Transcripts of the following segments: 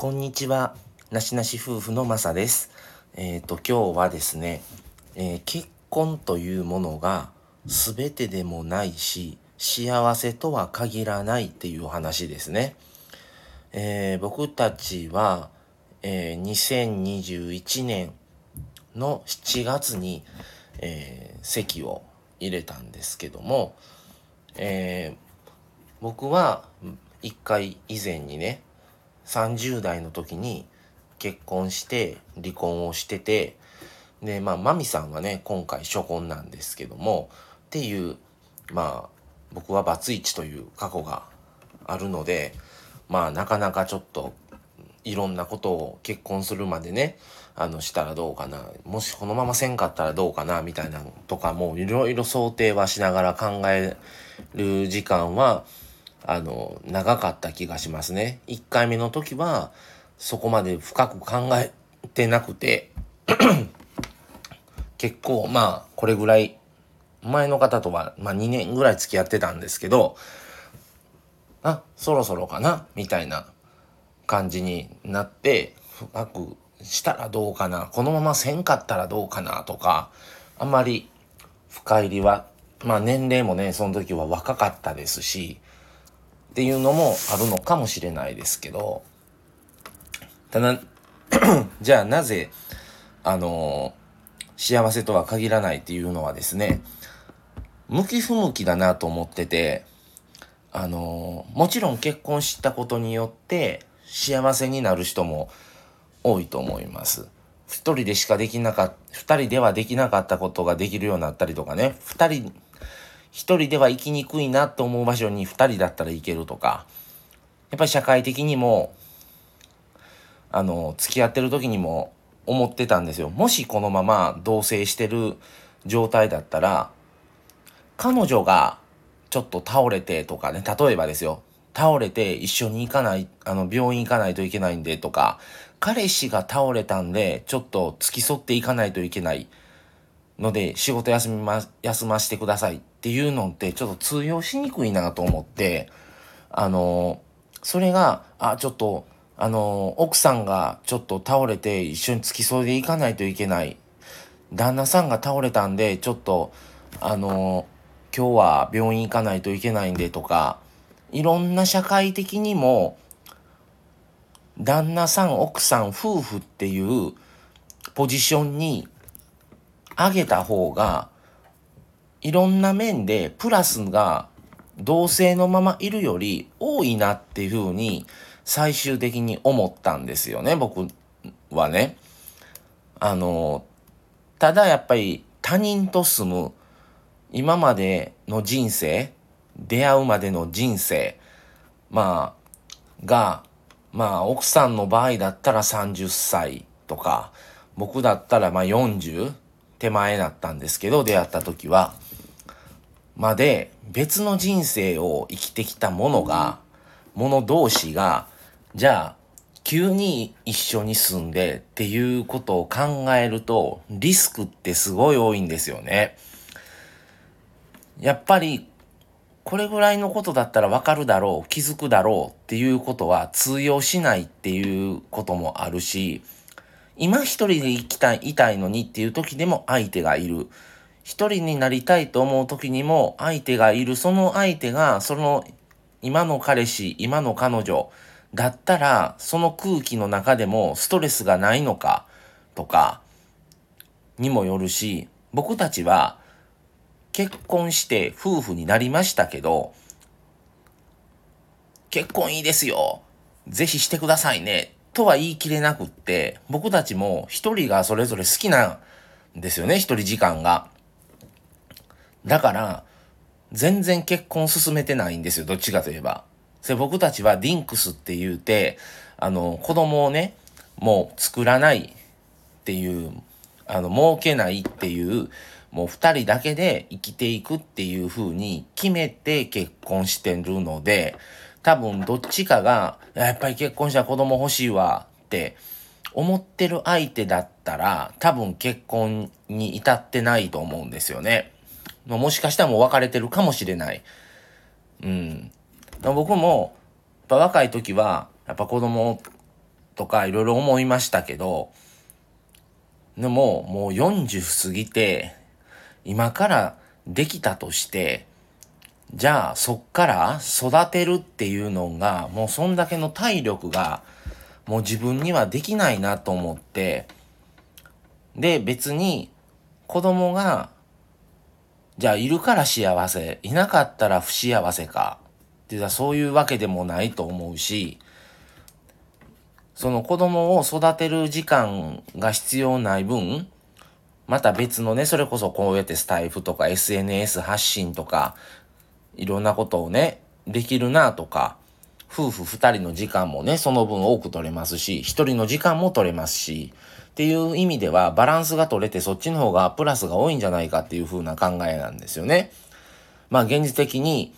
こんにちは。なしなし夫婦のまさです。えっ、ー、と、今日はですね、えー、結婚というものが全てでもないし、幸せとは限らないっていう話ですね。えー、僕たちは、え2021年の7月に、え籍を入れたんですけども、え僕は一回以前にね、30代の時に結婚して離婚をしててでまあマミさんはね今回初婚なんですけどもっていうまあ僕はバツイチという過去があるのでまあなかなかちょっといろんなことを結婚するまでねあのしたらどうかなもしこのまませんかったらどうかなみたいなとかもいろいろ想定はしながら考える時間はあの、長かった気がしますね。1回目の時は、そこまで深く考えてなくて 結構、まあ、これぐらい、前の方とは、まあ2年ぐらい付き合ってたんですけど、あ、そろそろかなみたいな感じになって、深くしたらどうかなこのまませんかったらどうかなとか、あんまり深入りは、まあ年齢もね、その時は若かったですし、っていうのもあるのかもしれないですけど、ただ、じゃあなぜ、あの幸せとは限らないっていうのはですね、向き不向きだなと思ってて、あのもちろん結婚したことによって幸せになる人も多いと思います。一人でしかできなかった、二人ではできなかったことができるようになったりとかね、二人一人では行きにくいなと思う場所に二人だったら行けるとか、やっぱり社会的にも、あの、付き合ってる時にも思ってたんですよ。もしこのまま同棲してる状態だったら、彼女がちょっと倒れてとかね、例えばですよ。倒れて一緒に行かない、あの、病院行かないといけないんでとか、彼氏が倒れたんで、ちょっと付き添っていかないといけない。ので仕事休みま、休ませてくださいっていうのってちょっと通用しにくいなと思って、あの、それが、あ、ちょっと、あの、奥さんがちょっと倒れて一緒に付き添いで行かないといけない。旦那さんが倒れたんで、ちょっと、あの、今日は病院行かないといけないんでとか、いろんな社会的にも、旦那さん、奥さん、夫婦っていうポジションに上げた方が、いろんな面でプラスが同性のままいるより多いなっていうふうに最終的に思ったんですよね、僕はね。あの、ただやっぱり他人と住む今までの人生、出会うまでの人生、まあ、が、まあ奥さんの場合だったら30歳とか、僕だったらまあ40、手前だったんですけど、出会った時は。まで、別の人生を生きてきた者が、者同士が、じゃあ、急に一緒に住んでっていうことを考えると、リスクってすごい多いんですよね。やっぱり、これぐらいのことだったらわかるだろう、気づくだろうっていうことは通用しないっていうこともあるし、今一人で生きたい、いたいのにっていう時でも相手がいる。一人になりたいと思う時にも相手がいる。その相手が、その今の彼氏、今の彼女だったら、その空気の中でもストレスがないのかとかにもよるし、僕たちは結婚して夫婦になりましたけど、結婚いいですよ。ぜひしてくださいね。とは言い切れなくって、僕たちも一人がそれぞれ好きなんですよね、一人時間が。だから、全然結婚進めてないんですよ、どっちかといえば。それ僕たちはディンクスって言うて、あの、子供をね、もう作らないっていう、あの、儲けないっていう、もう二人だけで生きていくっていう風に決めて結婚してるので、多分どっちかが、やっぱり結婚したら子供欲しいわって思ってる相手だったら、多分結婚に至ってないと思うんですよね。もしかしたらもう別れてるかもしれない。うん。僕も、やっぱ若い時は、やっぱ子供とかいろいろ思いましたけど、でももう40過ぎて、今からできたとして、じゃあそっから育てるっていうのが、もうそんだけの体力がもう自分にはできないなと思って、で別に子供が、じゃあいるから幸せ、いなかったら不幸せか。っていうのはそういうわけでもないと思うし、その子供を育てる時間が必要ない分、また別のね、それこそこうやってスタイフとか SNS 発信とか、いろんなことをね、できるなとか、夫婦二人の時間もね、その分多く取れますし、一人の時間も取れますし、っていう意味ではバランスが取れてそっちの方がプラスが多いんじゃないかっていう風な考えなんですよね。まあ現実的に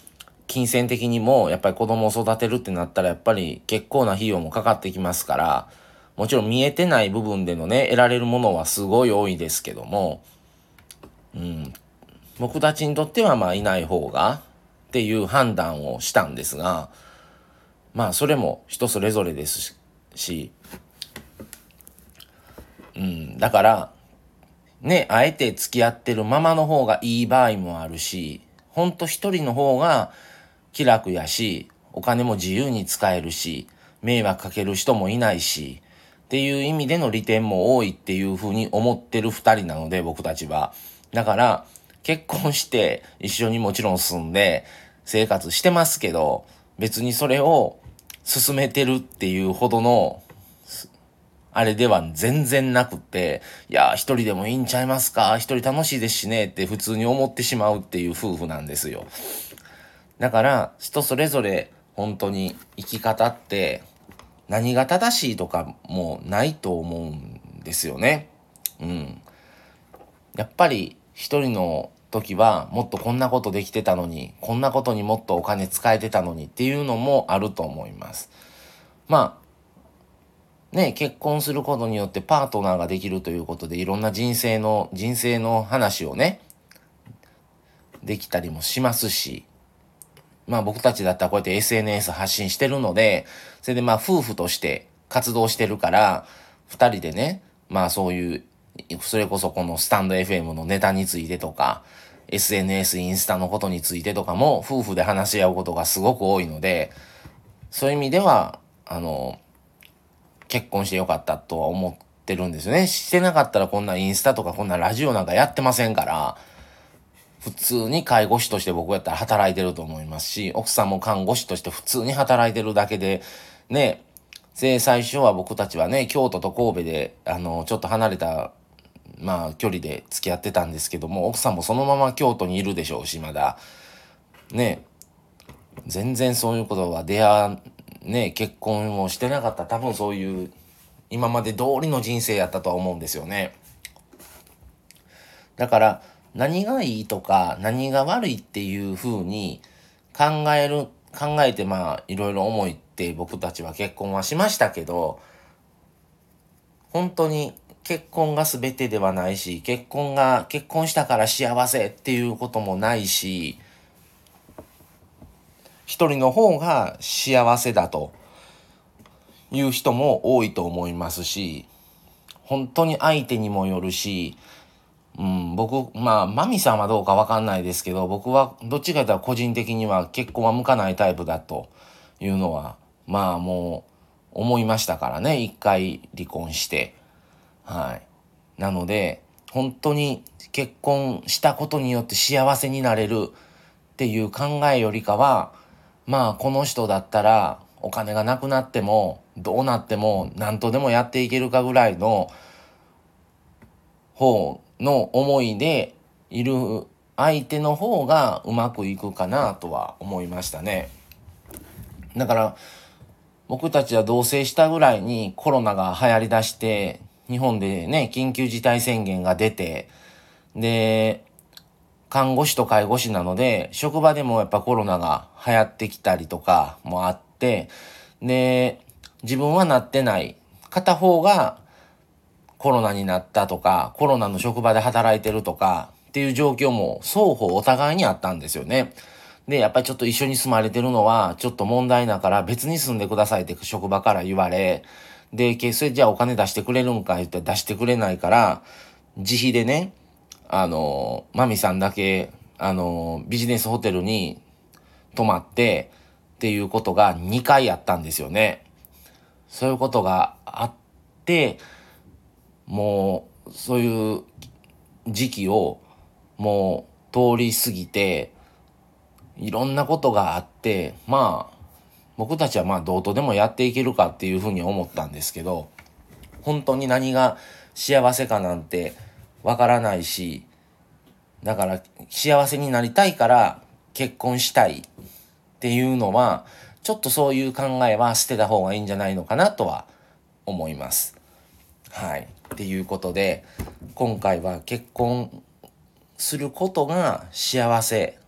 金銭的にもやっぱり子供を育てるってなったらやっぱり結構な費用もかかってきますから、もちろん見えてない部分でのね、得られるものはすごい多いですけども、うん、僕たちにとってはまあいない方がっていう判断をしたんですが、まあそれも人それぞれですし、うん、だから、ね、あえて付き合ってるままの方がいい場合もあるし、ほんと一人の方が気楽やし、お金も自由に使えるし、迷惑かける人もいないし、っていう意味での利点も多いっていうふうに思ってる二人なので、僕たちは。だから、結婚して一緒にもちろん住んで生活してますけど、別にそれを進めてるっていうほどの、あれでは全然なくって、いや、一人でもいいんちゃいますか？一人楽しいですしねって普通に思ってしまうっていう夫婦なんですよ。だから、人それぞれ本当に生き方って何が正しいとかもないと思うんですよね。うん。やっぱり一人の時はもっとこんなことできてたのに、こんなことにもっとお金使えてたのにっていうのもあると思います。まあ、ね、結婚することによってパートナーができるということでいろんな人生の、人生の話をね、できたりもしますし、まあ僕たちだったらこうやって SNS 発信してるので、それでまあ夫婦として活動してるから、二人でね、まあそういう、それこそこのスタンド FM のネタについてとか、SNS、インスタのことについてとかも夫婦で話し合うことがすごく多いので、そういう意味では、あの、結婚してよかったとは思ってるんですよね。してなかったらこんなインスタとかこんなラジオなんかやってませんから、普通に介護士として僕やったら働いてると思いますし、奥さんも看護師として普通に働いてるだけで、ね、で、最初は僕たちはね、京都と神戸で、あの、ちょっと離れた、まあ、距離で付き合ってたんですけども、奥さんもそのまま京都にいるでしょうし、まだ。ね、全然そういうことは出会ね、結婚をしてなかった多分そういう、今まで通りの人生やったとは思うんですよね。だから、何がいいとか何が悪いっていう風に考える、考えてまあいろいろ思いって僕たちは結婚はしましたけど、本当に結婚が全てではないし、結婚が、結婚したから幸せっていうこともないし、一人の方が幸せだという人も多いと思いますし、本当に相手にもよるし、うん、僕、まあ、マミさんはどうかわかんないですけど、僕はどっちかというと個人的には結婚は向かないタイプだというのは、まあもう思いましたからね、一回離婚して。はい。なので、本当に結婚したことによって幸せになれるっていう考えよりかは、まあこの人だったらお金がなくなってもどうなっても何とでもやっていけるかぐらいの方の思いでいる相手の方がうまくいくかなとは思いましたね。だから僕たちは同棲したぐらいにコロナが流行りだして日本でね緊急事態宣言が出てで看護師と介護士なので職場でもやっぱコロナが流行ってきたりとかもあってで自分はなってない片方がコロナになったとか、コロナの職場で働いてるとかっていう状況も双方お互いにあったんですよね。で、やっぱりちょっと一緒に住まれてるのはちょっと問題だから別に住んでくださいって職場から言われ、で、それじゃあお金出してくれるんか言ったら出してくれないから、自費でね、あの、マミさんだけ、あの、ビジネスホテルに泊まって、っていうことが2回あったんですよね。そういうことがあって、もう、そういう時期を、もう通り過ぎて、いろんなことがあって、まあ、僕たちはまあどうとでもやっていけるかっていうふうに思ったんですけど、本当に何が幸せかなんてわからないし、だから幸せになりたいから結婚したいっていうのは、ちょっとそういう考えは捨てた方がいいんじゃないのかなとは思います。はい。っていうことで、今回は結婚することが幸せ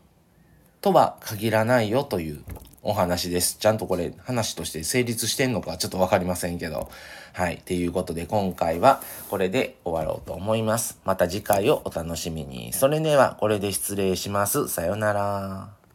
とは限らないよというお話です。ちゃんとこれ話として成立してんのかちょっとわかりませんけど。はい。ということで今回はこれで終わろうと思います。また次回をお楽しみに。それではこれで失礼します。さよなら。